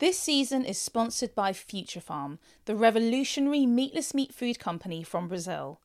This season is sponsored by Future Farm, the revolutionary meatless meat food company from Brazil.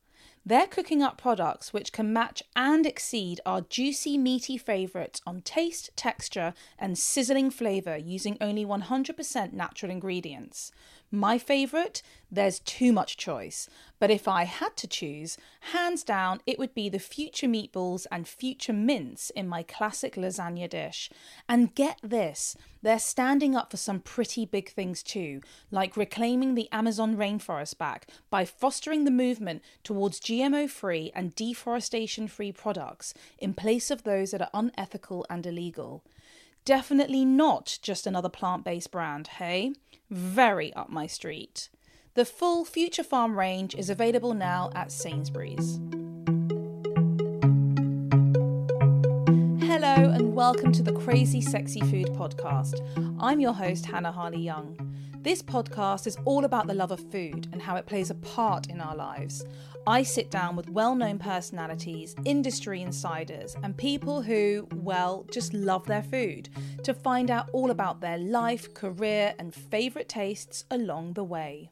They're cooking up products which can match and exceed our juicy, meaty favourites on taste, texture, and sizzling flavour using only 100% natural ingredients. My favourite? There's too much choice. But if I had to choose, hands down, it would be the future meatballs and future mince in my classic lasagna dish. And get this, they're standing up for some pretty big things too, like reclaiming the Amazon rainforest back by fostering the movement towards GMO free and deforestation free products in place of those that are unethical and illegal. Definitely not just another plant based brand, hey? Very up my street. The full Future Farm range is available now at Sainsbury's. Hello, and welcome to the Crazy Sexy Food Podcast. I'm your host, Hannah Harley Young. This podcast is all about the love of food and how it plays a part in our lives. I sit down with well known personalities, industry insiders, and people who, well, just love their food to find out all about their life, career, and favourite tastes along the way.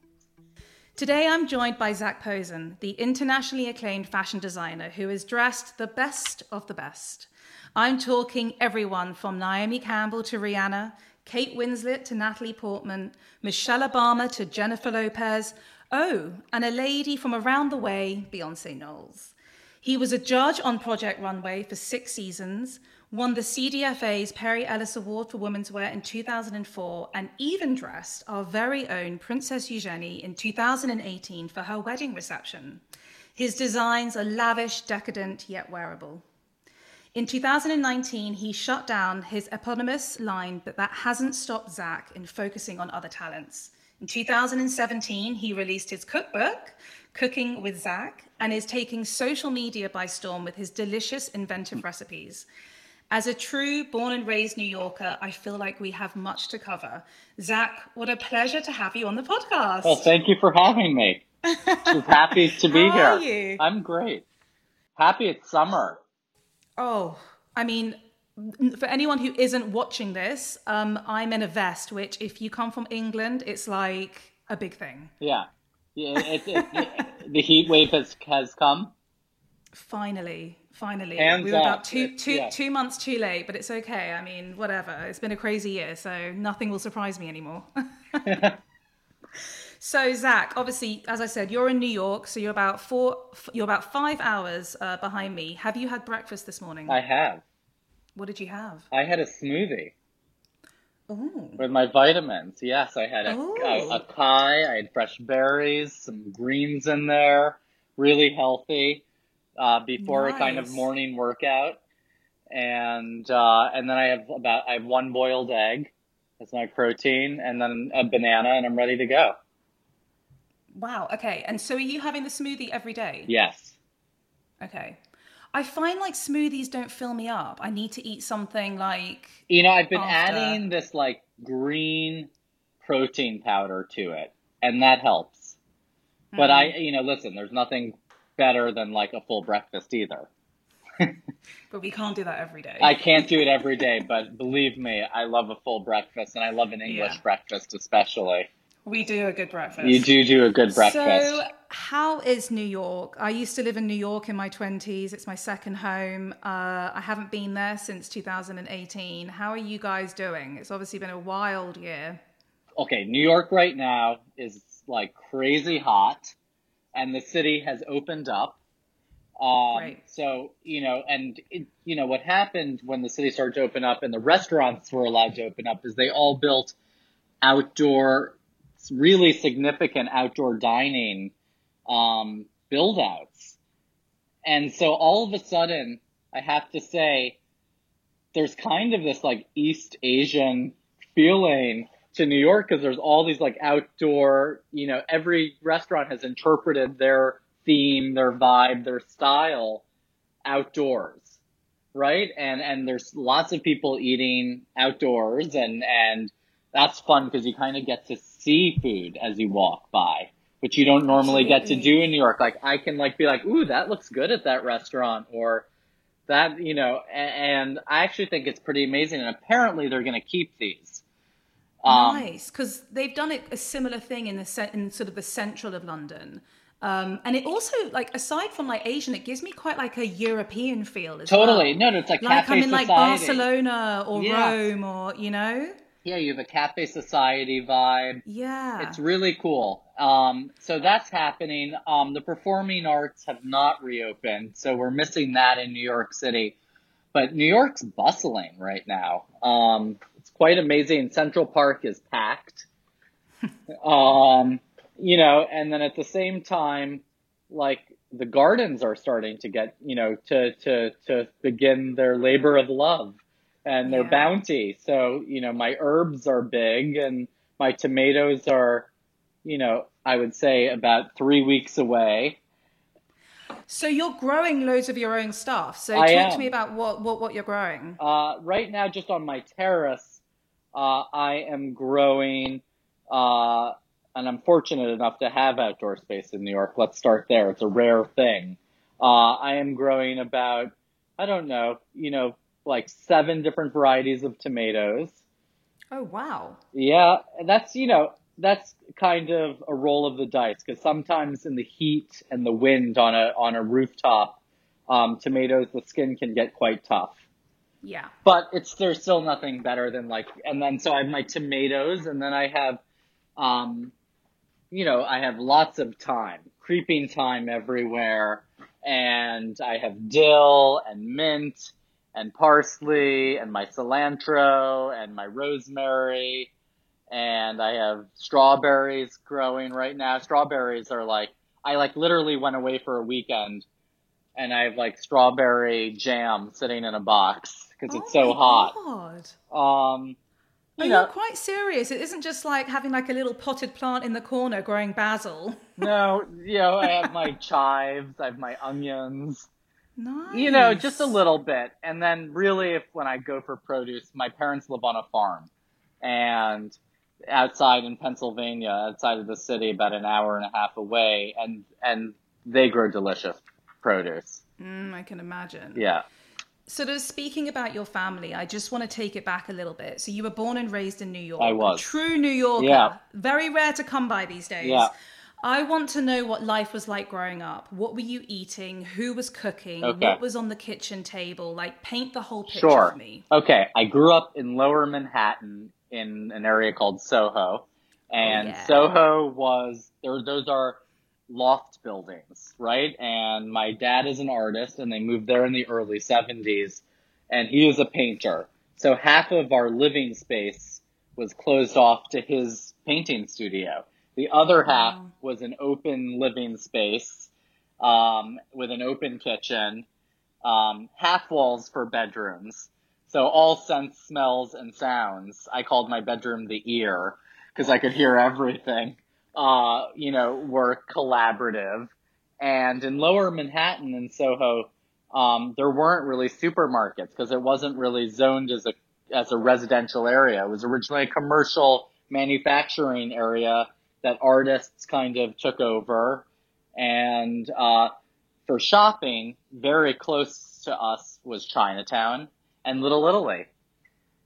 Today I'm joined by Zac Posen, the internationally acclaimed fashion designer who is dressed the best of the best. I'm talking everyone from Naomi Campbell to Rihanna, Kate Winslet to Natalie Portman, Michelle Obama to Jennifer Lopez, Oh, and a lady from around the way, Beyonce Knowles. He was a judge on Project Runway for six seasons, won the CFDA's Perry Ellis Award for Women's Wear in 2004, and even dressed our very own Princess Eugenie in 2018 for her wedding reception. His designs are lavish, decadent, yet wearable. In 2019, he shut down his eponymous line, but that hasn't stopped Zac in focusing on other talents. In 2017, he released his cookbook, Cooking with Zac, and is taking social media by storm with his delicious, inventive recipes. As a true born and raised New Yorker, I feel like we have much to cover. Zac, what a pleasure to have you on the podcast. Well, thank you for having me. Just happy to be How here. are you? I'm great. Happy it's summer. Oh, I mean, for anyone who isn't watching this, um, I'm in a vest, which, if you come from England, it's like a big thing. Yeah. Yeah, it, it, it- the heat wave has has come. Finally, finally, Hands we were up. about two, two, yeah. two months too late, but it's okay. I mean, whatever. It's been a crazy year, so nothing will surprise me anymore. so, Zac, obviously, as I said, you're in New York, so you're about four, you're about five hours uh, behind me. Have you had breakfast this morning? I have. What did you have? I had a smoothie Oh, with my vitamins. Yes, I had a, Oh. a, acai. I had fresh berries, some greens in there, really healthy. Uh, before a kind of morning workout, and uh, and then I have about I have one boiled egg as my protein, and then a banana, and I'm ready to go. Wow. Okay, and so are you having the smoothie every day? Yes. Okay. I find like smoothies don't fill me up. I need to eat something like You know, I've been After. adding this like green protein powder to it, and that helps. But I, Hmm. you know, listen, there's nothing better than like a full breakfast either. but we can't do that every day. I can't do it every day, but believe me, I love a full breakfast, and I love an English Yeah. breakfast especially. We do a good breakfast. You do do a good breakfast. So, how is New York? I used to live in New York in my 20s. It's my second home. Uh, I haven't been there since 2018. How are you guys doing? It's obviously been a wild year. okay, New York right now is like crazy hot, and the city has opened up. Um, Great. So you know, and it, you know what happened when the city started to open up and the restaurants were allowed to open up is they all built outdoor, really significant outdoor dining um, build outs, and so all of a sudden, I have to say, there's kind of this like East Asian feeling to New York because there's all these like outdoor, you know, every restaurant has interpreted their theme, their vibe, their style outdoors, right? And and there's lots of people eating outdoors and and that's fun because you kind of get to see food as you walk by, which you don't normally get to do in New York. Like I can like be like, "Ooh, that looks good at that restaurant," or that, you know, a- and I actually think it's pretty amazing. And apparently they're going to keep these. Um, nice, because they've done it a similar thing in the in sort of the central of London. Um, and it also, like, aside from like Asian, it gives me quite like a European feel as Totally. well. No, no, it's like like cafe I'm in like. Barcelona or Yeah. Rome or you know. Yeah, you have a cafe society vibe. Yeah. It's really cool. Um, so that's happening. Um, the performing arts have not reopened, so we're missing that in New York City. But New York's bustling right now. Um, it's quite amazing. Central Park is packed. um, you know, and then at the same time, like the gardens are starting to get, you know, to to to begin their labor of love and their Yeah. bounty. So, you know, my herbs are big and my tomatoes are, you know, I would say about three weeks away. So you're growing loads of your own stuff. So I talk to me about what what what you're growing. Uh, right now, just on my terrace, uh, I am growing, uh, and I'm fortunate enough to have outdoor space in New York. Let's start there. It's a rare thing. Uh, I am growing about, I don't know, you know, like seven different varieties of tomatoes. Oh wow. Yeah, and that's you know that's kind of a roll of the dice because sometimes in the heat and the wind on a on a rooftop, um, tomatoes the skin can get quite tough. Yeah. But it's there's still nothing better than like and then so I have my tomatoes and then I have, um, you know I have lots of thyme, creeping thyme everywhere, and I have dill and mint and parsley and my cilantro and my rosemary and I have strawberries growing right now. Strawberries are like I like literally went away for a weekend and I have like strawberry jam sitting in a box because it's Oh so my hot. God. Um, Oh, you you're know, quite serious. It isn't just like having like a little potted plant in the corner growing basil. no, you know, I have my chives, I have my onions, Nice. you know, just a little bit. And then really if when I go for produce, my parents live on a farm and outside in Pennsylvania, outside of the city, about an hour and a half away, and, and they grow delicious produce. Mm, I can imagine. Yeah. Sort of speaking about your family, I just want to take it back a little bit. So you were born and raised in New York. I was. A true New Yorker. Yeah. Very rare to come by these days. Yeah. I want to know what life was like growing up. What were you eating? Who was cooking? Okay. What was on the kitchen table? Like paint the whole picture Sure. for me. Okay, I grew up in lower Manhattan in an area called Soho. Oh, and yeah. Soho was there those are loft buildings, right? And my dad is an artist and they moved there in the early 70s and he is a painter. So half of our living space was closed off to his painting studio. The other half was an open living space um, with an open kitchen, um, half walls for bedrooms. So all scents, smells, and sounds. I called my bedroom the ear because I could hear everything. Uh, you know, were collaborative. And in Lower Manhattan and Soho, um, there weren't really supermarkets because it wasn't really zoned as a as a residential area. It was originally a commercial manufacturing area that artists kind of took over. And uh, for shopping, very close to us was Chinatown and Little Italy.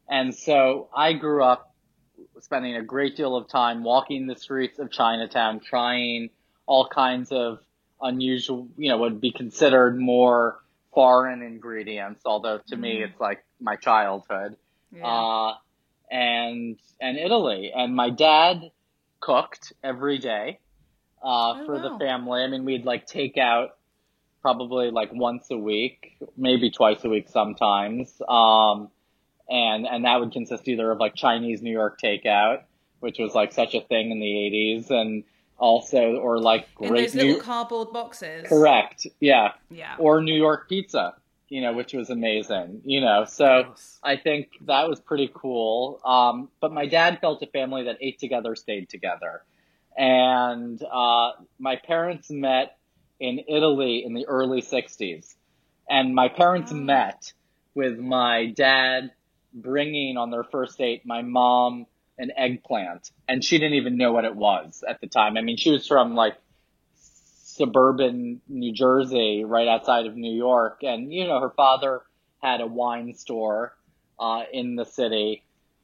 And so I grew up spending a great deal of time walking the streets of Chinatown, trying all kinds of unusual, you know, would be considered more foreign ingredients, although to me it's like my childhood. Yeah. Uh, and, and Italy. And my dad cooked every day, uh, Oh, for wow. the family. I mean, we'd like take out probably like once a week, maybe twice a week sometimes. Um, and, and that would consist either of like Chinese New York takeout, which was like such a thing in the eighties and also, or like in those little New, cardboard boxes. correct. Yeah. Yeah. Or New York pizza, you know, which was amazing, you know, so. I think that was pretty cool. Um, but my dad felt a family that ate together, stayed together. And uh, my parents met in Italy in the early 60s. And my parents Wow. met with my dad bringing on their first date my mom an eggplant. And she didn't even know what it was at the time. I mean, she was from like suburban New Jersey, right outside of New York. And, you know, her father had a wine store uh, in the city.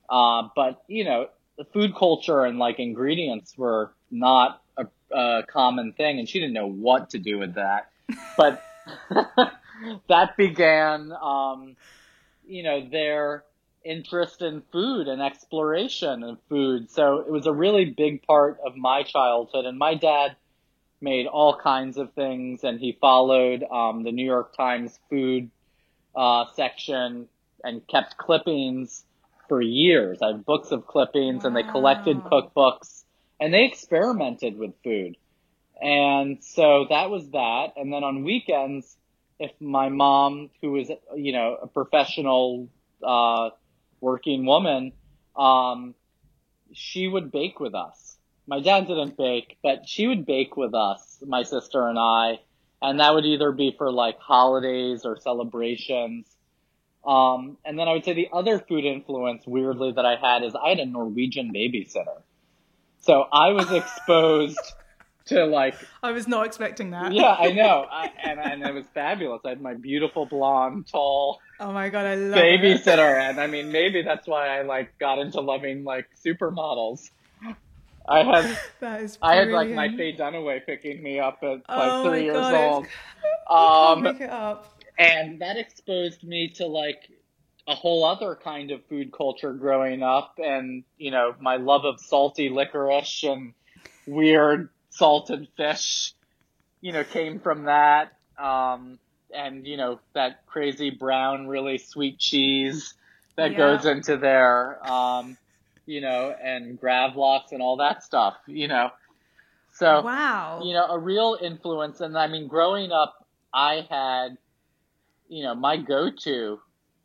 Uh, but, you know, the food culture and like ingredients were not a, a common thing, and she didn't know what to do with that. But that began, um, you know, their interest in food and exploration of food. So it was a really big part of my childhood. And my dad made all kinds of things, and he followed um, the New York Times food uh, section and kept clippings for years. I have books of clippings, wow. and they collected cookbooks, and they experimented with food. And so that was that. And then on weekends, if my mom, who was, you know, a professional, uh, working woman, um, she would bake with us. My dad didn't bake, but she would bake with us, my sister and I, and that would either be for like holidays or celebrations. Um, and then I would say the other food influence, weirdly, that I had is I had a Norwegian babysitter. So I was exposed to like. I was not expecting that. Yeah, I know, I, and and it was fabulous. I had my beautiful blonde, tall. Oh my god, I love babysitter, it. and I mean maybe that's why I like got into loving like supermodels. I had that is I had like my Faye Dunaway picking me up at like oh three years god, old. Um, it up. And that exposed me to like a whole other kind of food culture growing up, and you know my love of salty licorice and weird salted fish, you know, came from that. Um, and you know that crazy brown, really sweet cheese that yeah. goes into there. Um, you know, and gravlax and all that stuff. You know, so wow, you know, a real influence. And I mean, growing up, I had, you know, my go-to,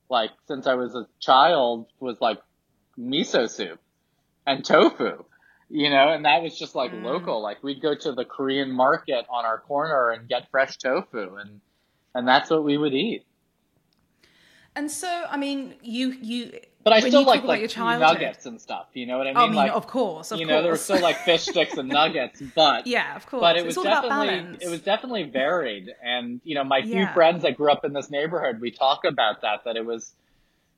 like since I was a child, was like miso soup and tofu you know, and that was just like mm. local. Like we'd go to the Korean market on our corner and get fresh tofu, and and that's what we would eat. And so, I mean, you you. But I still like like nuggets and stuff. You know what I mean? I mean, like, of course, of you course. know, there were still like fish sticks and nuggets, but yeah, of course. But it was it's definitely it was definitely varied, and you know, my few yeah. friends that grew up in this neighborhood, we talk about that that it was,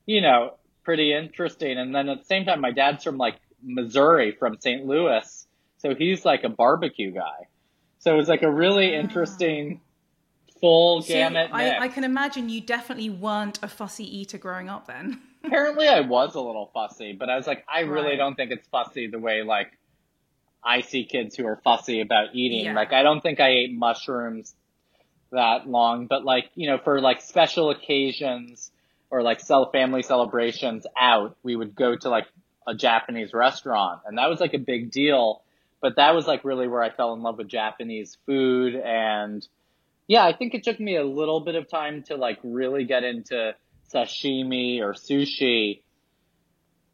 you know, pretty interesting. And then at the same time, my dad's from like Missouri from St. Louis. So he's like a barbecue guy. So it was like a really ah. interesting full See, gamut. I, I, can imagine you definitely weren't a fussy eater growing up then. Apparently I was a little fussy, but I was like, I really right. don't think it's fussy the way like I see kids who are fussy about eating. Yeah. Like I don't think I ate mushrooms that long, but like, you know, for like special occasions or like cell family celebrations out, we would go to like a Japanese restaurant. And that was like a big deal. But that was like really where I fell in love with Japanese food. And yeah, I think it took me a little bit of time to like really get into sashimi or sushi.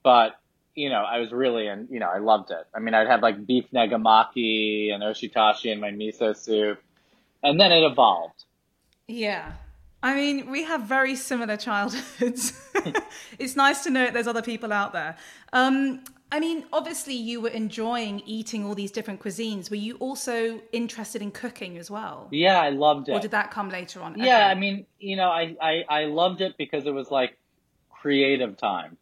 But, you know, I was really and you know, I loved it. I mean, I'd have like beef negimaki and oshitashi in my miso soup. And then it evolved. Yeah. I mean, we have very similar childhoods. it's nice to know that there's other people out there. Um, I mean, obviously, you were enjoying eating all these different cuisines. Were you also interested in cooking as well? Yeah, I loved it. Or did that come later on? Yeah, okay. I mean, you know, I, I, I loved it because it was like creative time,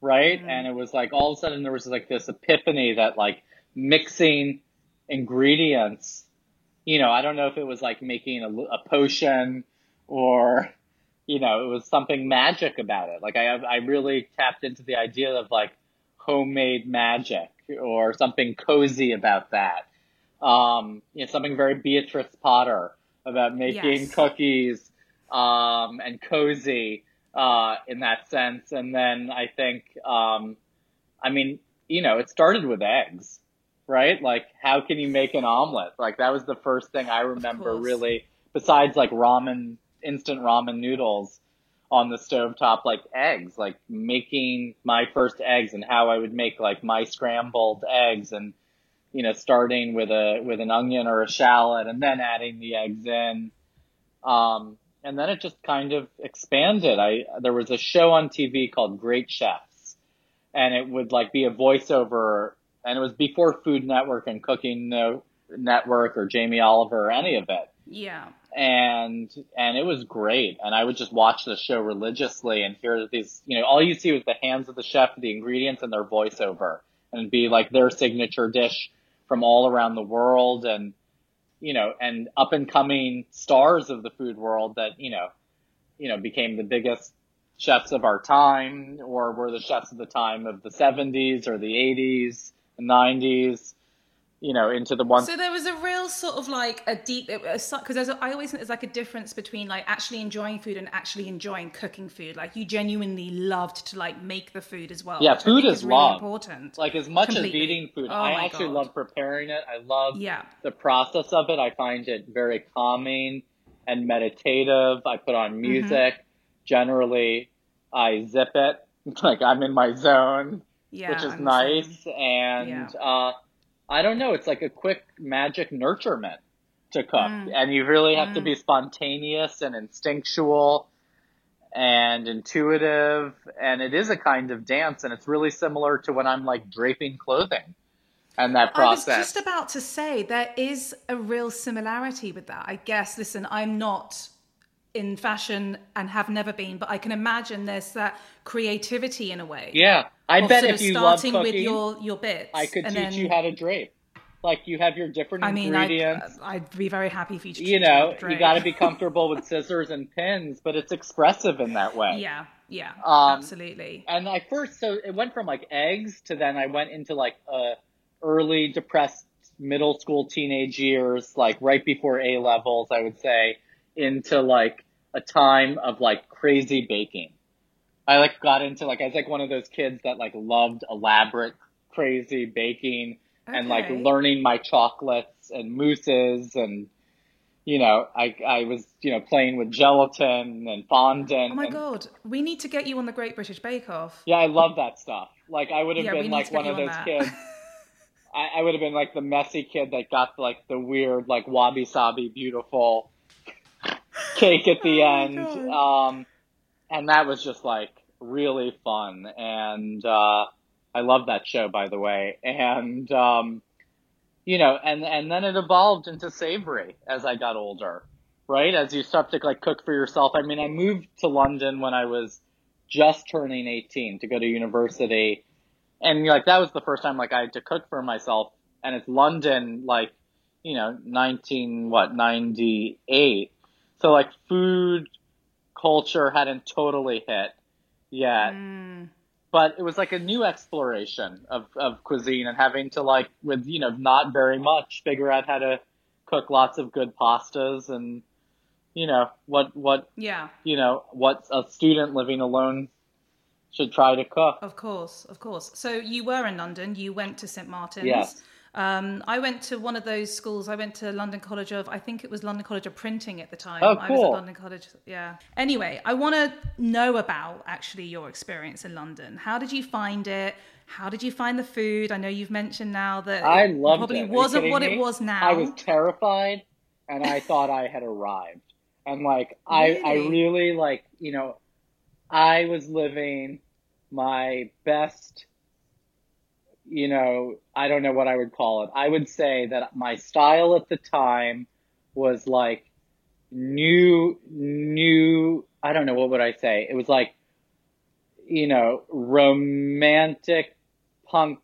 right? Mm. And it was like all of a sudden there was like this epiphany that like mixing ingredients, you know, I don't know if it was like making a, a potion or you know, it was something magic about it. Like I, I really tapped into the idea of like homemade magic or something cozy about that. Um, you know, something very Beatrix Potter about making yes. cookies, um, and cozy, uh, in that sense. And then I think, um, I mean, you know, it started with eggs, right? Like, how can you make an omelet? Like, that was the first thing I remember really, besides like ramen instant ramen noodles on the stove top like eggs, like making my first eggs and how I would make like my scrambled eggs and you know starting with a with an onion or a shallot and then adding the eggs in. Um, and then it just kind of expanded. I there was a show on TV called Great Chefs, and it would like be a voiceover, and it was before Food Network and Cooking Network or Jamie Oliver or any of it. Yeah and and it was great. And I would just watch the show religiously and hear these. You know, all you see was the hands of the chef, the ingredients, and their voiceover, and be like their signature dish from all around the world and you know and up and coming stars of the food world that you know you know became the biggest chefs of our time or were the chefs of the time of the 70s or the 80s 90s you know, into the one. So there was a real sort of like a deep, because I always think there's like a difference between like actually enjoying food and actually enjoying cooking food. Like you genuinely loved to like make the food as well. Yeah, food is, is really love. important. Like as much Completely. as eating food, Oh I actually God. love preparing it. I love Yeah. the process of it. I find it very calming and meditative. I put Mm-hmm. on music. Generally, I zip it. Like I'm in my zone. Yeah, which is I'm nice. And Yeah. uh, I don't know, it's like a quick magic nurturement to cook, Mm. and you really have to Mm. be spontaneous and instinctual and intuitive, and it is a kind of dance, and it's really similar to when I'm like draping clothing and that I was process. just about to say there is a real similarity with that. I guess. Listen, I'm not in fashion and have never been, but I can imagine there's that creativity in a way. yeah, I bet if you love starting cooking, with your your bits, I could and teach then, you how to drape. Like you have your different I mean, I'd. I'd be very happy for you you teach me how know, you got to be comfortable with scissors and pins, but it's expressive in that way. Yeah, yeah, Um, absolutely. And I first, so it went from like eggs to then I went into like uh, early depressed middle school teenage years, like right before A levels, I would say, into like a time of like crazy baking. I like got into like I was like one of those kids that like loved elaborate, crazy baking and like learning my chocolates and mousses and you know I I was you know playing with gelatin and fondant. Oh my and, god, we need to get you on the Great British Bake Off. yeah, I love that stuff. Like I would have Yeah, been like one of on those that. kids. I, I would have been like the messy kid that got like the weird like wabi sabi beautiful cake at the Oh end. Um, and that was just like really fun. And uh, I love that show, by the way. And um, you know, and and then it evolved into savory as I got older, right? As you start to like cook for yourself. I mean, I moved to London when I was just turning 18 to go to university. And like that was the first time like I had to cook for myself and it's London like, you know, 19 what, 98. So like food culture hadn't totally hit yet Mm, but it was like a new exploration of, of cuisine and having to like with you know not very much figure out how to cook lots of good pastas and you know what what yeah, you know what a student living alone should try to cook of course, of course. So you were in London. You went to St Martin's. Yes. Um, I went to one of those schools. I went to London College of, I think it was London College of Printing at the time. Oh, cool. I was at. London College, yeah. Anyway, I want to know about actually your experience in London. How did you find it? How did you find the food? I know you've mentioned now that I it loved probably it wasn't what me? it was now. i was terrified and i thought i had arrived and like i i Really? really like you know i was living my best you know, I don't know what I would call it. I would say that my style at the time was like new, new, I don't know, what would I say? It was like, you know, romantic punk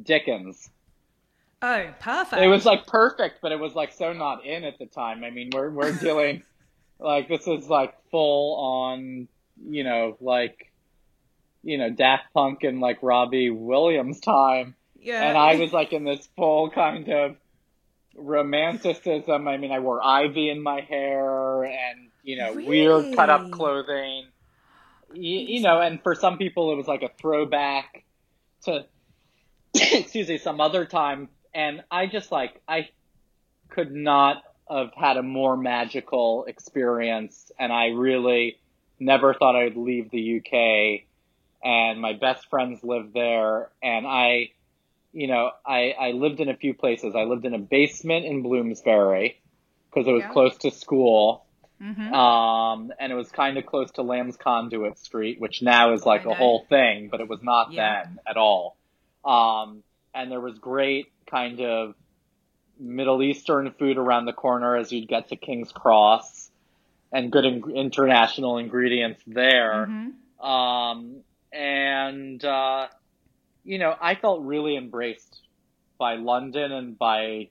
Dickens. oh, perfect. It was like perfect, but it was like so not in at the time. I mean, we're, we're dealing, like, this is like full on, you know, like, you know, Daft Punk and like Robbie Williams time. yeah. And I was like in this full kind of romanticism. I mean, I wore ivy in my hair and, you know, weird cut up clothing. You, you know, and for some people it was like a throwback to, excuse me, some other time. And I just like, I could not have had a more magical experience. And I really never thought I would leave the UK. And my best friends lived there. And I, you know, I, I lived in a few places. I lived in a basement in Bloomsbury because it was Yeah. close to school. Mhm. Um, and it was kind of close to Lamb's Conduit Street, which now is like I a know. whole thing, but it was not Yeah. then at all. Um, and there was great kind of Middle Eastern food around the corner as you'd get to King's Cross and good in- international ingredients there. Mhm. Um, and, uh, you know, I felt really embraced by London and by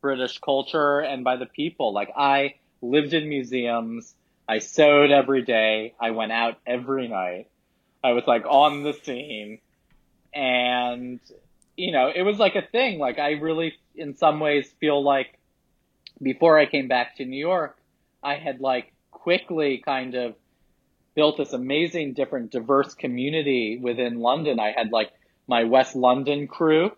British culture and by the people. Like I lived in museums. I sewed every day. I went out every night. I was like on the scene and you know, it was like a thing. Like I really in some ways feel like before I came back to New York, I had like quickly kind of built this amazing different diverse community within London. I had like my West London crew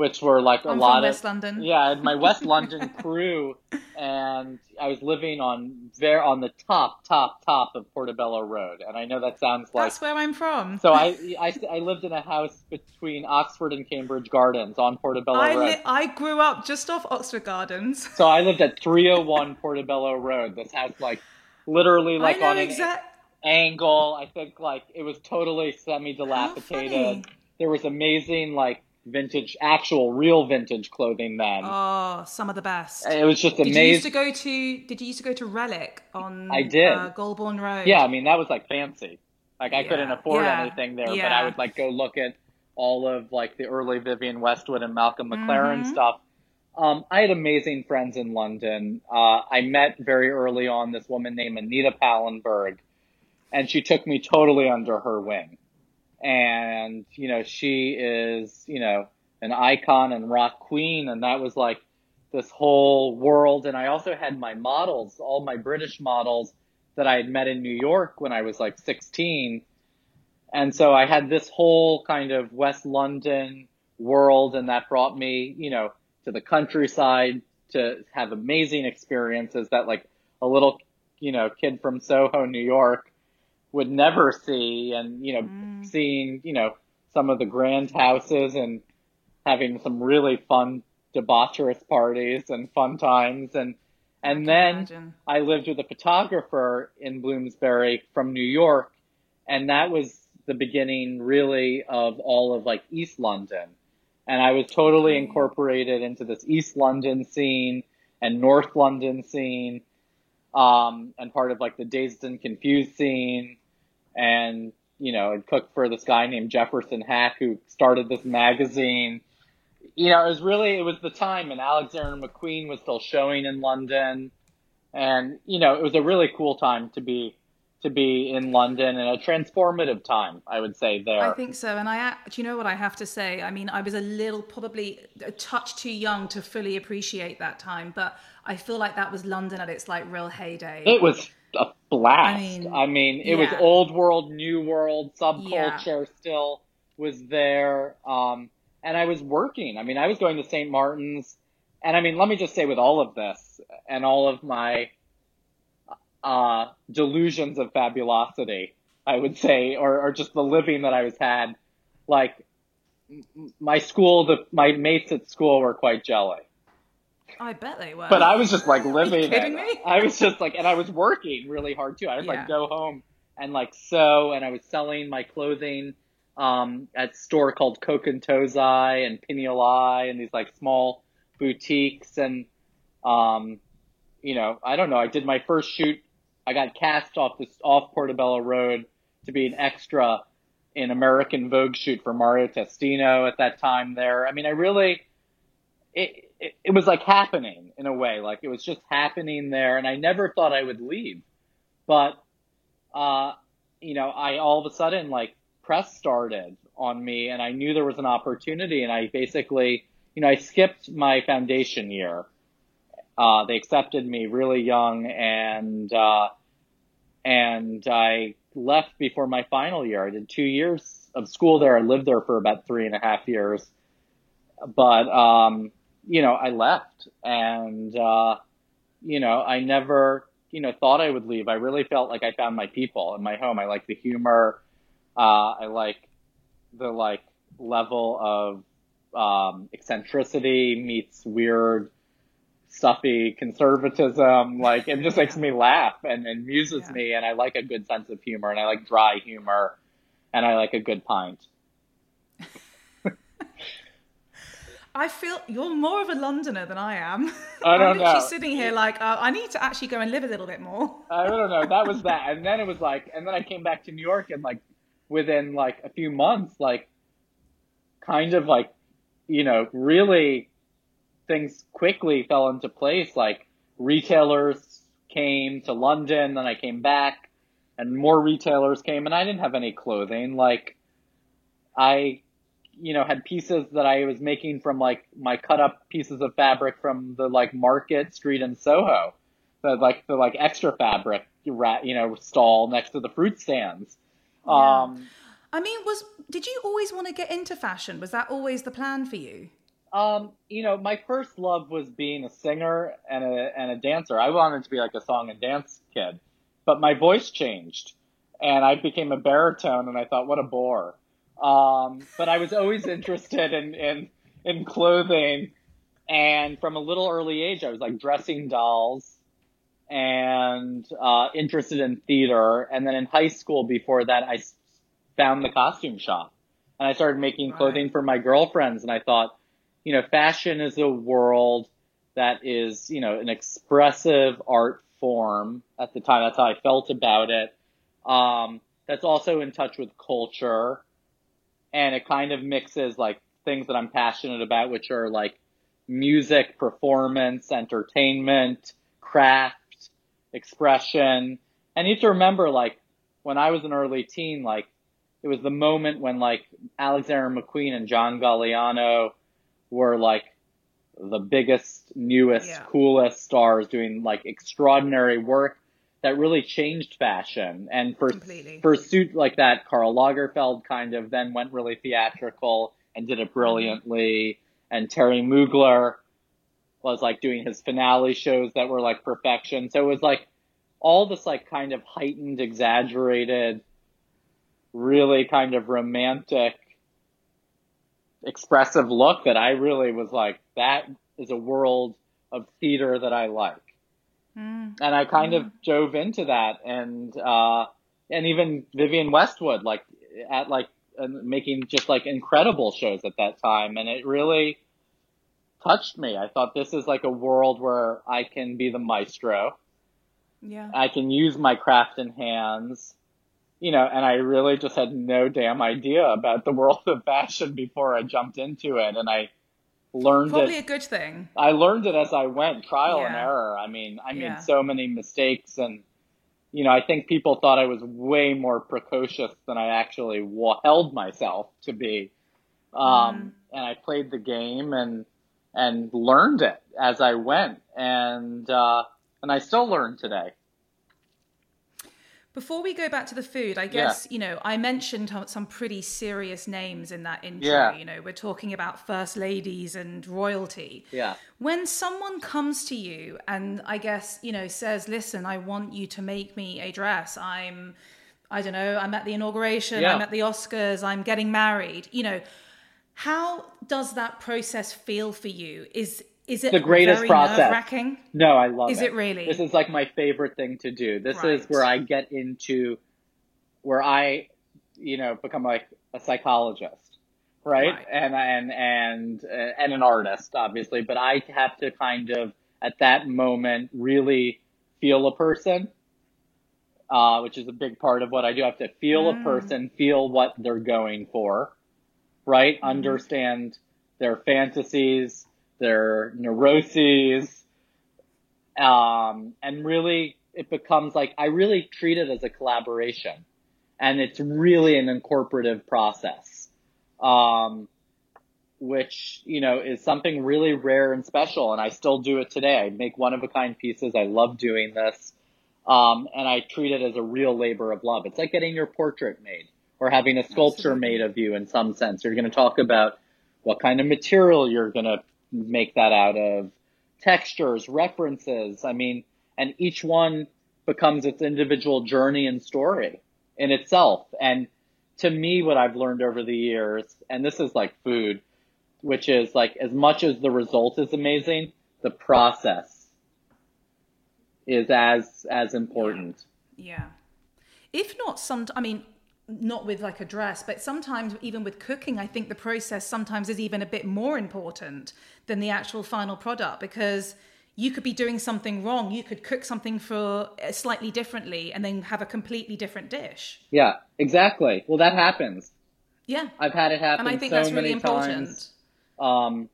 which were like a I'm lot from of West London. yeah, my West London crew, and I was living on there on the top, top, top of Portobello Road, and I know that sounds like That's where I'm from. so. I, I I lived in a house between Oxford and Cambridge Gardens on Portobello I, Road. li- I grew up just off Oxford Gardens. so I lived at 301 Portobello Road. This house, like, literally, like on an exact. Angle. I think like it was totally semi dilapidated. There was amazing like vintage, actual, real vintage clothing then. Oh, some of the best. it was just Did you used to go to? Did you used to go to Rellik on? I did. Uh, Golborne Road. Yeah, I mean that was like fancy. Like I Yeah, couldn't afford yeah, anything there, but. I would like go look at all of like the early Vivienne Westwood and Malcolm McLaren Mhm. stuff. Um, I had amazing friends in London. Uh, I met very early on this woman named Anita Pallenberg, and she took me totally under her wing. And you know, she is you know an icon and rock queen, and that was like this whole world. And I also had my models, all my British models that I had met in New York when I was like 16. And so I had this whole kind of West London world and that brought me, you know, to the countryside to have amazing experiences that like a little, you know, kid from Soho, New York would never see and, you know, Mm. seeing, you know, some of the grand houses and having some really fun debaucherous parties and fun times and and then Imagine. I lived with a photographer in Bloomsbury from New York, and that was the beginning really of all of like East London. And I was totally incorporated into this East London scene and North London scene, um, and part of like the Dazed and Confused scene. And, you know, I'd cook for this guy named Jefferson Hack who started this magazine you know, it was really it was the time, and Alexander McQueen was still showing in London, and you know, it was a really cool time to be to be in London and a transformative time, I would say there. I think so, and I. Do you know what I have to say? I mean, I was a little, probably a touch too young to fully appreciate that time, but I feel like that was London at its like real heyday. it was a blast. I I mean, mean, it was old world, new world, subculture still was there. Um, and I was working. I mean, I was going to St. Martin's, and I mean, let me just say with all of this and all of my uh, delusions of fabulosity, I would say, or, or just the living that I was had, like my school, the my mates at school were quite jelly. I bet they were. But I was just like living kidding it. me? I was just like, and I was working really hard too. I would Yeah. like go home and like sew, and I was selling my clothing um, at a store called Kokentozai and Piniolai and these like small boutiques. And, um, you know, I don't know. I did my first shoot. I got cast off this off Portobello Road to be an extra in American Vogue shoot for Mario Testino at that time there. I mean, I really, it, it, was like happening in a way. Like it was just happening there. And I never thought I would leave. But, uh, you know, I all of a sudden like press started on me and I knew there was an opportunity and I basically, you know, I skipped my foundation year. Uh, they accepted me really young and, uh, and I left before my final year. I did two years of school there. I lived there for about three and a half years, but, um, you know, I left and, uh, you know, I never, you know, thought I would leave. I really felt like I found my people in my home. I like the humor. Uh, I like the like level of, um, eccentricity meets weird, stuffy conservatism. Like it just makes me laugh and, and amuses Yeah. me. And I like a good sense of humor and I like dry humor and I like a good pint. I feel you're more of a Londoner than I am. I don't I'm literally know. sitting here like uh, I need to actually go and live a little bit more. I don't know. That was that. And then it was like, and then I came back to New York and like within like a few months, like kind of like, you know, really things quickly fell into place. Like retailers came to London, then I came back and more retailers came and I didn't have any clothing. Like I, you know, had pieces that I was making from like my cut up pieces of fabric from the like Market Street in Soho, the like the like extra fabric, you know, stall next to the fruit stands. Yeah. Um, I mean, was did you always want to get into fashion? Was that always the plan for you? Um, you know, my first love was being a singer and a and a dancer. I wanted to be like a song and dance kid but my voice changed and I became a baritone and I thought, what a bore. Um, but I was always interested in, in, in clothing. And from a little early age, I was like dressing dolls and, uh, interested in theater. And then in high school before that, I found the costume shop and I started making clothing right. for my girlfriends. And I thought, you know, fashion is a world that is, you know, an expressive art form at the time. That's how I felt about it. Um, that's also in touch with culture and it kind of mixes like things that I'm passionate about, which are like music, performance, entertainment, craft, expression. And you have to remember like when I was an early teen, like it was the moment when like Alexander McQueen and John Galliano were like the biggest, newest, yeah. coolest stars doing like extraordinary work that really changed fashion. And for Completely. for suit like that, Karl Lagerfeld kind of then went really theatrical and did it mm-hmm. brilliantly. And Terry Mugler was like doing his finale shows that were like perfection. So it was like all this like kind of heightened, exaggerated, really kind of romantic expressive look that I really was like, that is a world of theater that I like. Mm. And I kind mm. of dove into that and, uh, and even Vivienne Westwood, like at like uh, making just like incredible shows at that time. And it really touched me. I thought this is like a world where I can be the maestro. Yeah. I can use my craft and hands you know, and I really just had no damn idea about the world of fashion before I jumped into it, and I learned probably it, a good thing. I learned it as I went, trial yeah. and error. I mean, I made so many mistakes, and you know, I think people thought I was way more precocious than I actually held myself to be. Um, mm. and I played the game and and learned it as I went, and uh, and I still learn today. Before we go back to the food, I guess, yeah. you know, I mentioned some pretty serious names in that intro. Yeah. You know, we're talking about first ladies and royalty. Yeah. When someone comes to you and I guess, you know, says, listen, I want you to make me a dress. I'm, I don't know, I'm at the inauguration, yeah. I'm at the Oscars, I'm getting married, you know, how does that process feel for you? Is is it the greatest process? No, I love is it. Is it really? This is like my favorite thing to do. This right. is where I get into where I, you know, become like a psychologist, right? right. And and and uh, and an artist, obviously. But I have to kind of at that moment really feel a person, uh, which is a big part of what I do. I have to feel mm. a person, feel what they're going for, right? Mm. Understand their fantasies their neuroses, um, and really it becomes like I really treat it as a collaboration, and it's really an incorporative process, um, which you know is something really rare and special, and I still do it today. I make one of a kind pieces. I love doing this, um, and I treat it as a real labor of love. It's like getting your portrait made or having a sculpture Absolutely. made of you in some sense. You're going to talk about what kind of material you're going to make that out of textures, references. I mean, and each one becomes its individual journey and story in itself. And to me, what I've learned over the years, and this is like food, which is like as much as the result is amazing, the process is as as important. Yeah. If not some I mean not with like a dress, but sometimes even with cooking, I think the process sometimes is even a bit more important than the actual final product because you could be doing something wrong. You could cook something for uh, slightly differently and then have a completely different dish. Yeah, exactly. Well, that happens. Yeah. I've had it happen And I think so that's really important. times um,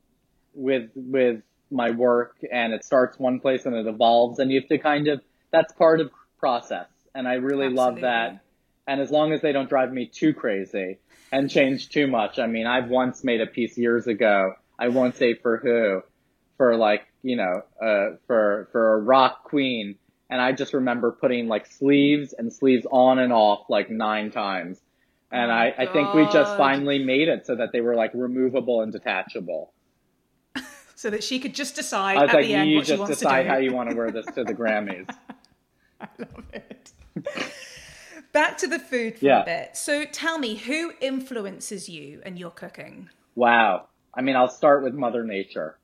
with with my work, and it starts one place and it evolves, and you have to kind of that's part of process, and I really love that. And as long as they don't drive me too crazy and change too much, I mean, I've once made a piece years ago. I won't say for who, for like you know, uh, for for a rock queen, and I just remember putting like sleeves and sleeves on and off like nine times. And Oh I, I think we just finally made it so that they were like removable and detachable. So that she could just decide I was at like, the end you what just decide how you want to wear this to the Grammys. I love it. Back to the food for Yeah. a bit. So tell me, who influences you and your cooking? Wow. I mean, I'll start with Mother Nature.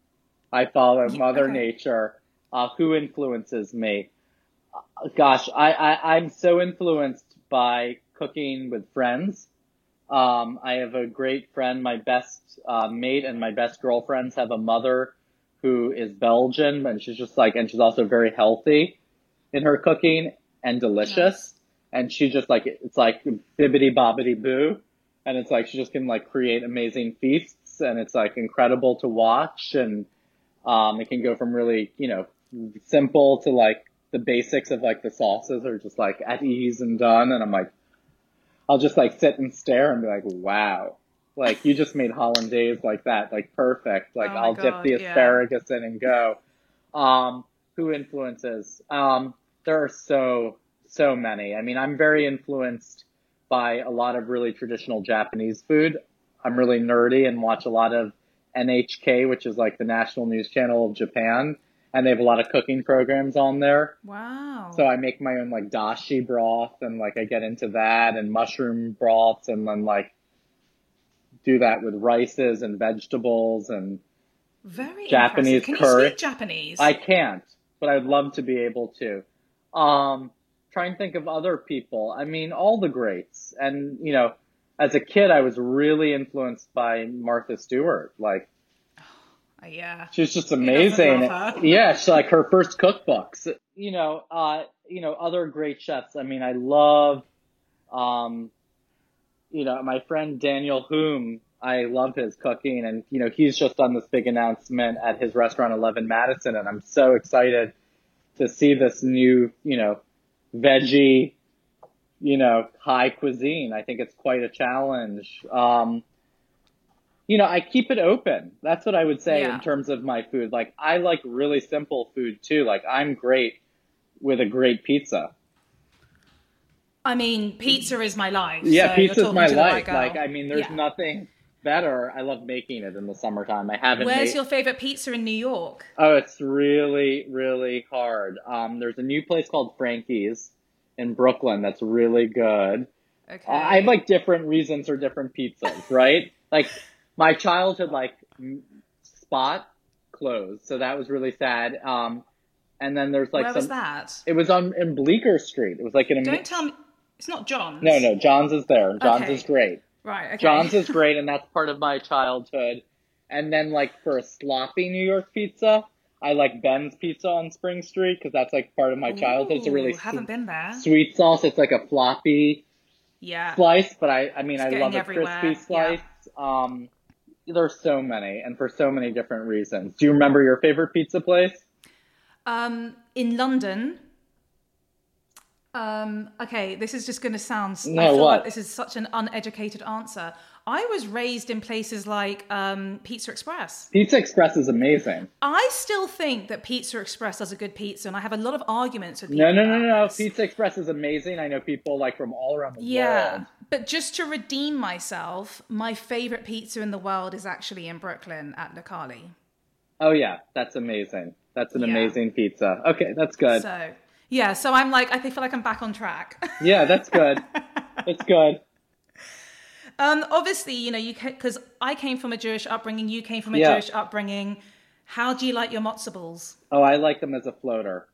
I follow Yeah, Mother okay. Nature. Uh, who influences me? Uh, gosh, I, I, I'm so influenced by cooking with friends. Um, I have a great friend, my best uh, mate and my best girlfriends have a mother who is Belgian, and she's just like, and she's also very healthy in her cooking and delicious. And she just like, it's like bibbity bobbity boo. And it's like, she just can like create amazing feasts and it's like incredible to watch. And, um, it can go from really, you know, simple to like the basics of like the sauces are just like at ease and done. And I'm like, I'll just like sit and stare and be like, wow. Like you just made hollandaise like that, like perfect. Like Oh I'll dip God, the yeah. asparagus in and go. Um, who influences? Um, there are so, so many. I mean, I'm very influenced by a lot of really traditional Japanese food. I'm really nerdy and watch a lot of NHK, which is like the national news channel of Japan. And they have a lot of cooking programs on there. Wow. So I make my own like dashi broth and like I get into that and mushroom broths and then like do that with rices and vegetables and Very Japanese impressive. Can curry. you speak Japanese? I can't, but I'd love to be able to. Um, try and think of other people. I mean, all the greats. And, you know, as a kid, I was really influenced by Martha Stewart. Like, Uh, yeah. she was just amazing. Yeah, she like her first cookbooks. You know, uh, you know, other great chefs. I mean, I love, um, you know, my friend Daniel Humm. I love his cooking, and you know, he's just done this big announcement at his restaurant Eleven Madison, and I'm so excited to see this new, you know, veggie, you know, high cuisine. I think it's quite a challenge. Um, you know, I keep it open. That's what I would say Yeah. in terms of my food. Like, I like really simple food too. Like, I'm great with a great pizza. I mean, pizza is my life. Yeah, so pizza's talking my the right life. like, I mean, there's Yeah. nothing better. I love making it in the summertime. I haven't Where's made. your favorite pizza in New York? Oh, it's really, really hard. Um, there's a new place called Frankie's in Brooklyn that's really good. Okay. Uh, I have like different reasons for different pizzas, right? like my childhood like spot closed, so that was really sad. Um, and then there's like Where some. was that? It was on in Bleecker Street. It was like in a. Don't tell me. It's not John's. No, no, John's is there. John's Okay. is great. Right. Okay. John's is great, and that's part of my childhood. And then like for a sloppy New York pizza, I like Ben's Pizza on Spring Street because that's like part of my childhood. It's a really haven't su- been there. sweet sauce. It's like a floppy Yeah. slice, but I, I mean, It's I love a everywhere, crispy yeah. slice. Um, there's so many, and for so many different reasons. Do you remember your favorite pizza place? Um, in London. Um, okay, this is just going to sound. I No, feel what? like this is such an uneducated answer. I was raised in places like um, Pizza Express. Pizza Express is amazing. I still think that Pizza Express does a good pizza, and I have a lot of arguments with people. No, no, no, no. this. Pizza Express is amazing. I know people like from all around the Yeah, world. Yeah, but just to redeem myself, my favorite pizza in the world is actually in Brooklyn at Lucali. Oh yeah, that's amazing. That's an Yeah. amazing pizza. Okay, that's good. So yeah, so I'm like, I feel like I'm back on track. Yeah, that's good. that's good. um, obviously, you know, you because I came from a Jewish upbringing, you came from a Yeah. Jewish upbringing. How do you like your matzo balls? Oh, I like them as a floater.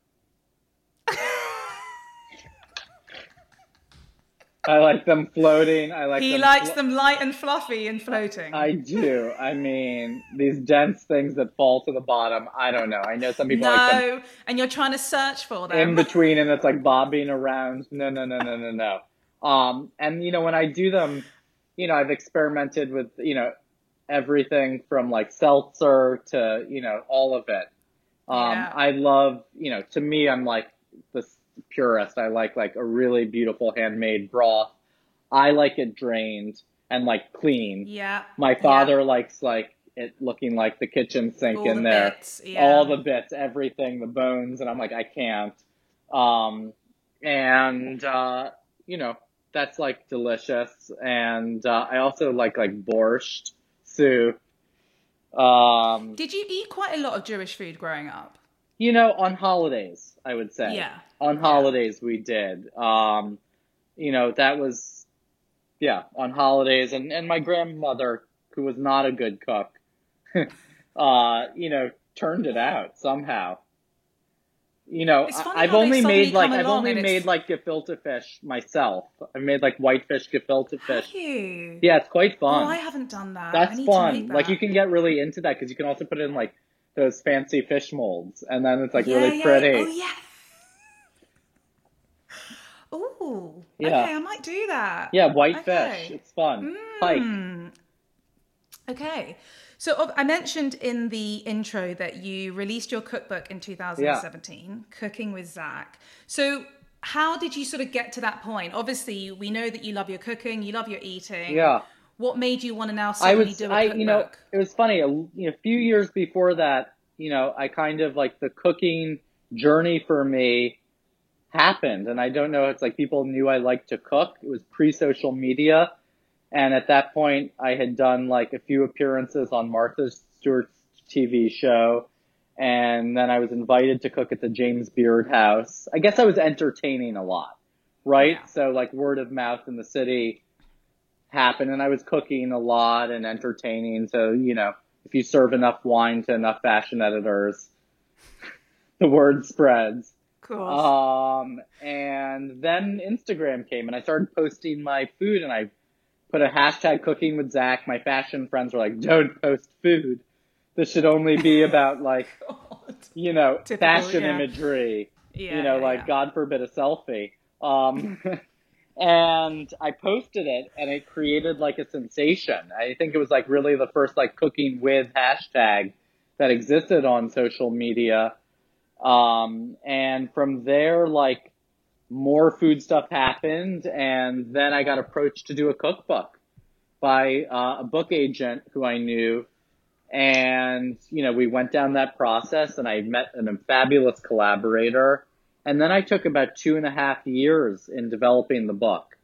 I like them floating. I like He them likes flo- them light and fluffy and floating. I do. I mean, these dense things that fall to the bottom. I don't know. I know some people like them no, and you're trying to search for them. in between, and it's like bobbing around. No, no, no, no, no, no. Um, and you know when I do them, you know, I've experimented with, you know, everything from like seltzer to, you know, all of it. Um, Yeah. I love, you know, to me, I'm like the purist. I like like a really beautiful handmade broth. I like it drained and like clean. Yeah. My yeah. father likes like it looking like the kitchen sink All in the there. bits, yeah. All the bits, everything, the bones, and I'm like, I can't. Um, and uh, you know, that's like delicious. And uh, I also like like borscht soup. Um, Did you eat quite a lot of Jewish food growing up? You know, on holidays, I would say. Yeah. On holidays, we did. Um, you know, that was, yeah, on holidays. And, and my grandmother, who was not a good cook, uh, you know, turned it out somehow. You know, I- I've only made like, I've only made like gefilte fish myself. I've made like whitefish gefilte fish. Have you? Yeah, it's quite Oh, fun. I haven't done that. That's fun. make Like you can get really into that because you can also put it in like those fancy fish molds, and then it's like yeah, really yeah. pretty. Oh yeah. Oh, Yeah. okay. I might do that. Yeah, white Okay. fish. It's fun. Pike. Mm. Okay. So I mentioned in the intro that you released your cookbook in 2017, Cooking with Zac. So how did you sort of get to that point? Obviously, we know that you love your cooking, you love your eating. Yeah. What made you want to now I suddenly was, do a I, cookbook? you know, it was funny. A, you know, a few years before that, you know, I kind of like the cooking journey for me happened, and I don't know. It's like people knew I liked to cook. It was pre-social media, and at that point, I had done like a few appearances on Martha Stewart's TV show, and then I was invited to cook at the James Beard House. I guess I was entertaining a lot, right? Yeah. So like word of mouth in the city happened, and I was cooking a lot and entertaining. So you know, if you serve enough wine to enough fashion editors, the word spreads. course. Um, and then Instagram came and I started posting my food and I put a hashtag cooking with Zac. My fashion friends were like, don't post food. This should only be about like, you know, Typical, fashion yeah. imagery, Yeah, you know, yeah, like. God forbid a selfie. Um, and I posted it and it created like a sensation. I think it was like really the first like cooking with hashtag that existed on social media. Um, and from there, like more food stuff happened. And then I got approached to do a cookbook by uh, a book agent who I knew. And, you know, we went down that process and I met an, a fabulous collaborator. And then I took about two and a half years in developing the book.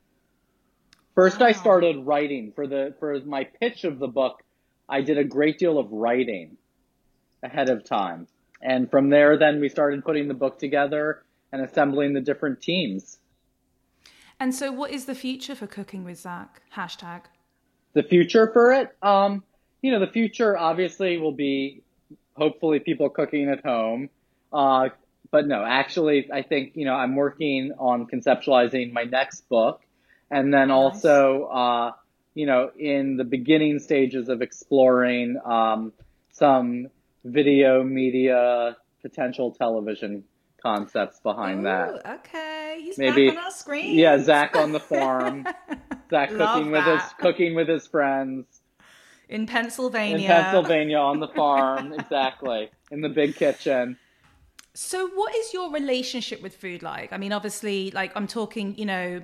First, I started writing for the, for my pitch of the book. I did a great deal of writing ahead of time. And from there, then we started putting the book together and assembling the different teams. And so, what is the future for Cooking with Zac? Hashtag. The future for it, um, you know, the future obviously will be hopefully people cooking at home. Uh, but no, actually, I think, you know, I'm working on conceptualizing my next book. And then also, uh, you know, in the beginning stages of exploring, um, some video media, potential television concepts behind that. Okay. He's Maybe- back on screen. Yeah, Zac on the farm. Zac cooking with his cooking with his friends in Pennsylvania. in Pennsylvania on the farm, exactly in the big kitchen. So, what is your relationship with food like? I mean, obviously, like I'm talking, you know,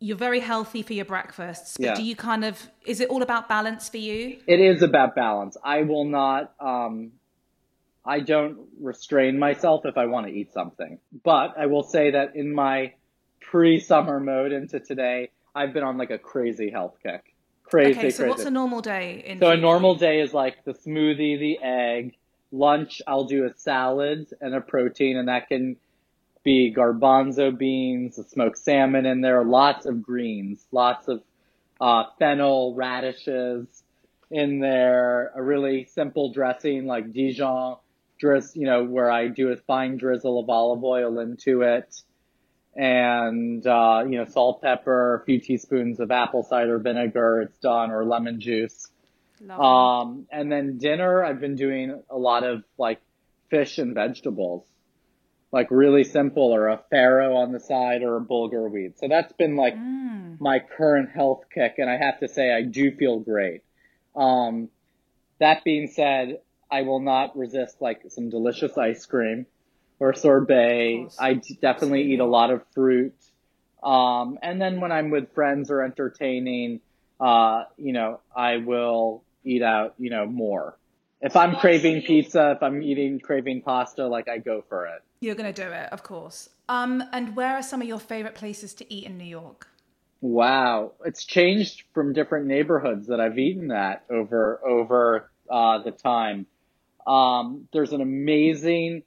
you're very healthy for your breakfasts, but Yeah. do you kind of is it all about balance for you? It is about balance. I will not. Um, I don't restrain myself if I want to eat something, but I will say that in my pre-summer mode into today, I've been on like a crazy health kick. Crazy, okay, so crazy. what's a normal day in So a normal day is like the smoothie, the egg. Lunch, I'll do a salad and a protein, and that can be garbanzo beans, a smoked salmon in there, lots of greens, lots of uh, fennel, radishes in there, a really simple dressing like Dijon dress, you know, where I do a fine drizzle of olive oil into it and, uh, you know, salt, pepper, a few teaspoons of apple cider vinegar, it's done, or lemon juice. Lovely. Um, and then dinner, I've been doing a lot of like fish and vegetables. like really simple, or a farro on the side, or a bulgur wheat. So that's been like Mm. my current health kick, and I have to say I do feel great. Um, that being said, I will not resist like some delicious ice cream or sorbet. Course. Definitely eat a lot of fruit. Um, and then when I'm with friends or entertaining, uh, you know, I will eat out, you know, more. If I'm craving pizza, if I'm eating craving pasta, like I go for it. You're going to do it, of course. Um, and where are some of your favorite places to eat in New York? Wow, it's changed from different neighborhoods that I've eaten at over over uh, the time. Um, there's an amazing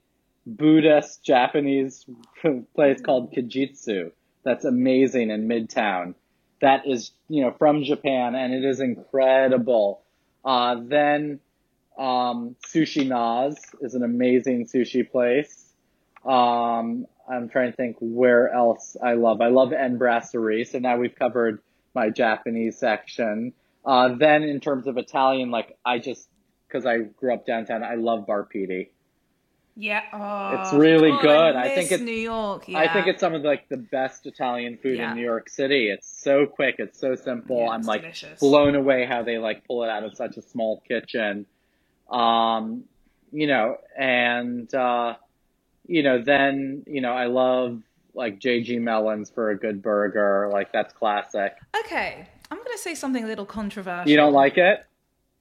Buddhist Japanese place called Kajitsu that's amazing in Midtown. That is, you know, from Japan and it is incredible. Uh, then um, Sushi Noz is an amazing sushi place. Um, I'm trying to think where else I love. I love En Brasserie. So now we've covered my Japanese section. Uh, then in terms of Italian, like I just, cause I grew up downtown, I love Bar Pitti. Yeah, oh, It's really God, good. I, I think it's- New York. Yeah. I think it's some of like the best Italian food Yeah. in New York City. It's so quick. It's so simple. Yeah, I'm like delicious. blown away how they like pull it out of such a small kitchen. Um, you know, and, uh, you know, then, you know, I love like JG Melons for a good burger. Like that's classic. Okay, I'm going to say something a little controversial. You don't like it?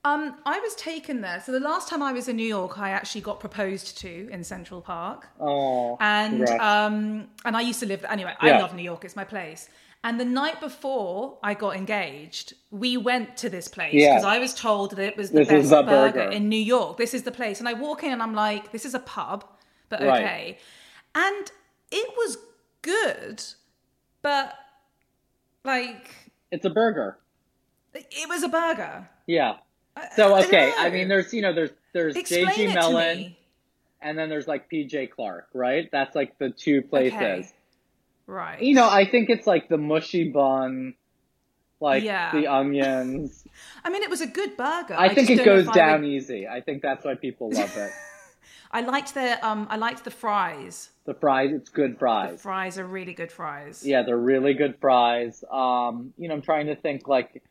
Um, I was taken there. So the last time I was in New York, I actually got proposed to in Central Park, Oh, and um, and I used to live. Anyway, I love New York. It's my place. And the night before I got engaged, we went to this place Yeah. because I was told that it was the This best the burger. burger. in New York. This is the place, and I walk in and I'm like, this is a pub, but Right. okay. And it was good, but like it's a burger. it was a burger. Yeah. So okay, don't I mean, there's you know, there's there's Explain JG Melon, and then there's like PJ Clarke, right? That's like the two places. Okay. Right. You know, I think it's like the mushy bun, like Yeah. the onions. I mean, it was a good burger. I, think it goes down would- easy. I think that's why people love it. I liked the um, I liked the fries. the fries, it's good The fries. fries are really good fries. Yeah, they're really good fries. Um, you know, I'm trying to think like,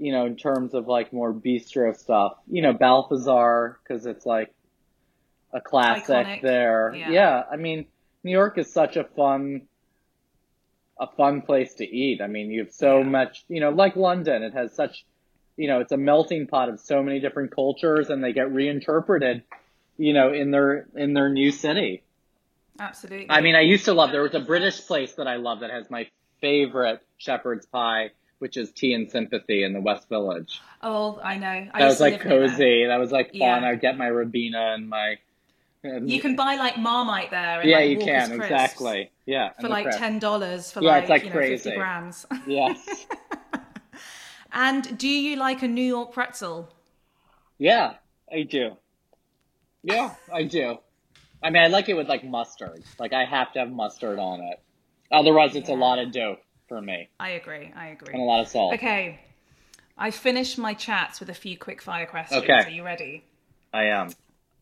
you know, in terms of like more bistro stuff. You know, Balthazar because it's like a classic Iconic. there. Yeah. I mean, New York is such a fun, a fun place to eat. I mean, you have so Yeah. much. You know, like London, it has such. You know, it's a melting pot of so many different cultures, and they get reinterpreted. You know, in their in their new city. Absolutely. I mean, I used to love. There was a British place that I love that has my favorite shepherd's pie, which is Tea and Sympathy in the West Village. oh, I know. I That was like live near there. cozy. That was like fun. Yeah. I'd get my Ribena and my. And, You can buy like Marmite there. And, yeah, like, you Walker's can exactly. Yeah, For like ten dollars for Yeah, like, it's like you know, crazy. fifty grams. Yes. and do you like a New York pretzel? yeah, I do. Yeah, I do. I mean, I like it with like mustard. Like I have to have mustard on it. Otherwise, it's a lot of dough for me I agree. I agree. and a lot of salt. Okay. I finished my chats with a few quick fire questions. Okay. Are you ready? I am.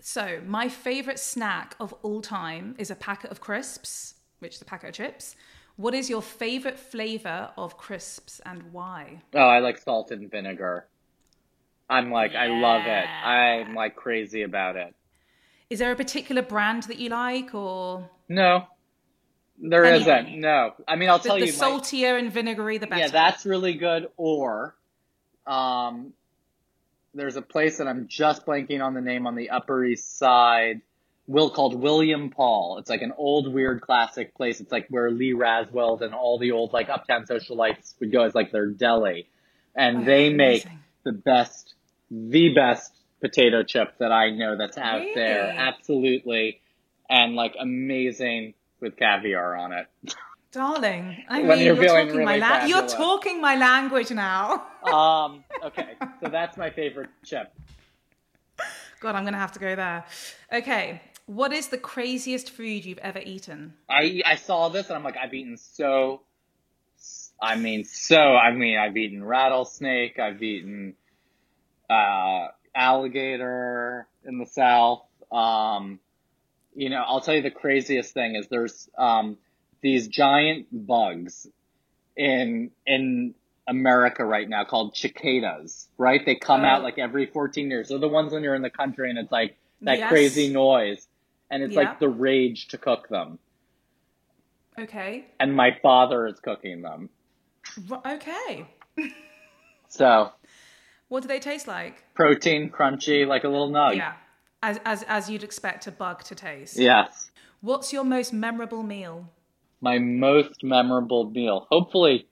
So, my favorite snack of all time is a packet of crisps, which is a packet of chips. What is your favorite flavor of crisps and why? Oh, I like salt and vinegar. I'm like, I love it. I'm like crazy about it. Is there a particular brand that you like or No, there not No, I mean, I'll the, tell the you. The saltier and vinegary the better? yeah, that's really good. Or, um, there's a place that I'm just blanking on the name on the Upper East Side. Will called William Poll. It's like an old weird classic place. It's like where Lee Radziwill and all the old like uptown socialites would go as like their deli, and Oh, they make amazing. the best, the best potato chip that I know that's out there. Absolutely, and like amazing with caviar on it. Darling, I When mean, you're you're, talking my really la- you're talking my language now. Um, okay, so that's my favorite chip. God, I'm gonna have to go there. Okay, what is the craziest food you've ever eaten? I I saw this and I'm like, I've eaten so. I mean, so I mean, I've eaten rattlesnake. I've eaten uh, alligator in the south. Um, you know, I'll tell you the craziest thing is there's um, these giant bugs in in America right now called cicadas, right? They come out Oh. like every 14 years. They're the ones when you're in the country and it's like that Yes. crazy noise. And it's Yeah. like the rage to cook them. Okay. And my father is cooking them. Okay. So What do they taste like? protein, crunchy, like a little nug. Yeah. As, as, as you'd expect a bug to taste. Yes. What's your most memorable meal? My most memorable meal, hopefully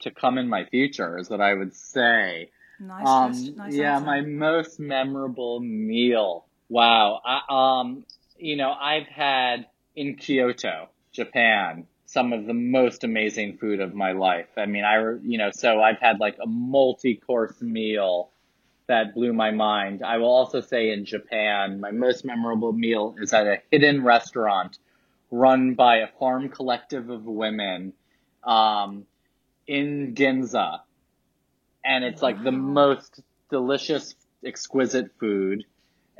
to come in my future, is what I would say. Nice, Um, host- nice yeah, answer. my most memorable meal. Wow. I, um, you know, I've had in Kyoto, Japan, some of the most amazing food of my life. I mean, I, you know, so I've had like a multi-course meal that blew my mind. I will also say in Japan, my most memorable meal is at a hidden restaurant run by a farm collective of women, um, in Ginza and it's like the most delicious, exquisite food.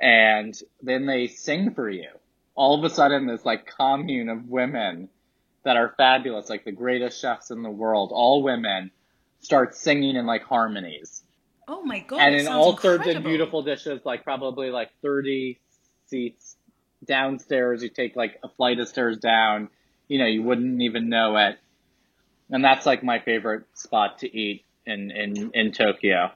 And then they sing for you. All of a sudden, this like commune of women that are fabulous, like the greatest chefs in the world, all women, start singing in like harmonies. Oh my god! and in all sorts of incredible. beautiful dishes, like probably like 30 seats downstairs. You take like a flight of stairs down, you know, you wouldn't even know it. And that's like my favorite spot to eat in, in, in Tokyo.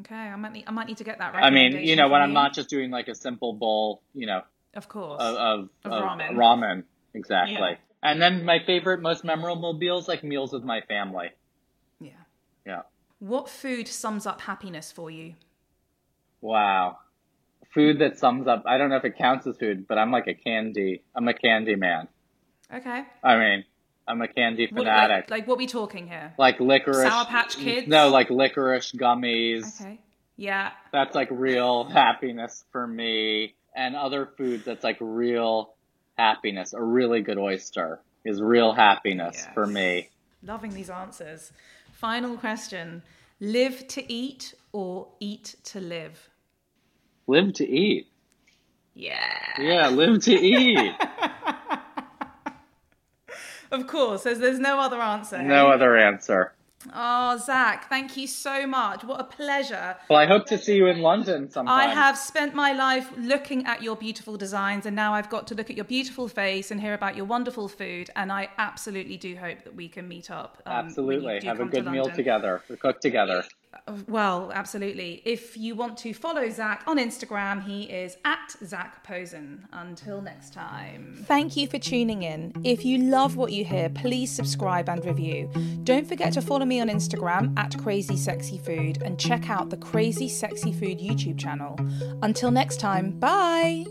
Okay, I might need, I might need to get that. Right. I mean, you know, when I'm not just doing like a simple bowl, you know, of course. of, of, Of of ramen. ramen. Exactly. Yeah. And then my favorite, most memorable meals, like meals with my family. yeah. Yeah. What food sums up happiness for you? Wow. Food that sums up, I don't know if it counts as food, but I'm like a candy, I'm a candy man. Okay. I mean, I'm a candy What, fanatic. like, like, what we talking here? Like, licorice. Sour Patch Kids? No, like licorice gummies. Okay. Yeah. That's like real happiness for me. And other foods that's like real happiness. A really good oyster is real happiness Yes. for me. Loving these answers. Final question: Live to eat or eat to live? Live to eat. Yeah. Yeah, live to eat. Of course. There's there's no other answer. no other answer. Oh, Zac, thank you so much. What a pleasure. Well, I hope to see you in London sometime. I have spent my life looking at your beautiful designs, and now I've got to look at your beautiful face and hear about your wonderful food. And I absolutely do hope that we can meet up. um, Absolutely. Have a come to good meal together. We cook together. Well, absolutely. If you want to follow Zac on Instagram, he is at Zac Posen. Until next time. Thank you for tuning in. If you love what you hear, please subscribe and review. Don't forget to follow me on Instagram at Crazy Sexy Food and check out the Crazy Sexy Food YouTube channel. Until next time, bye.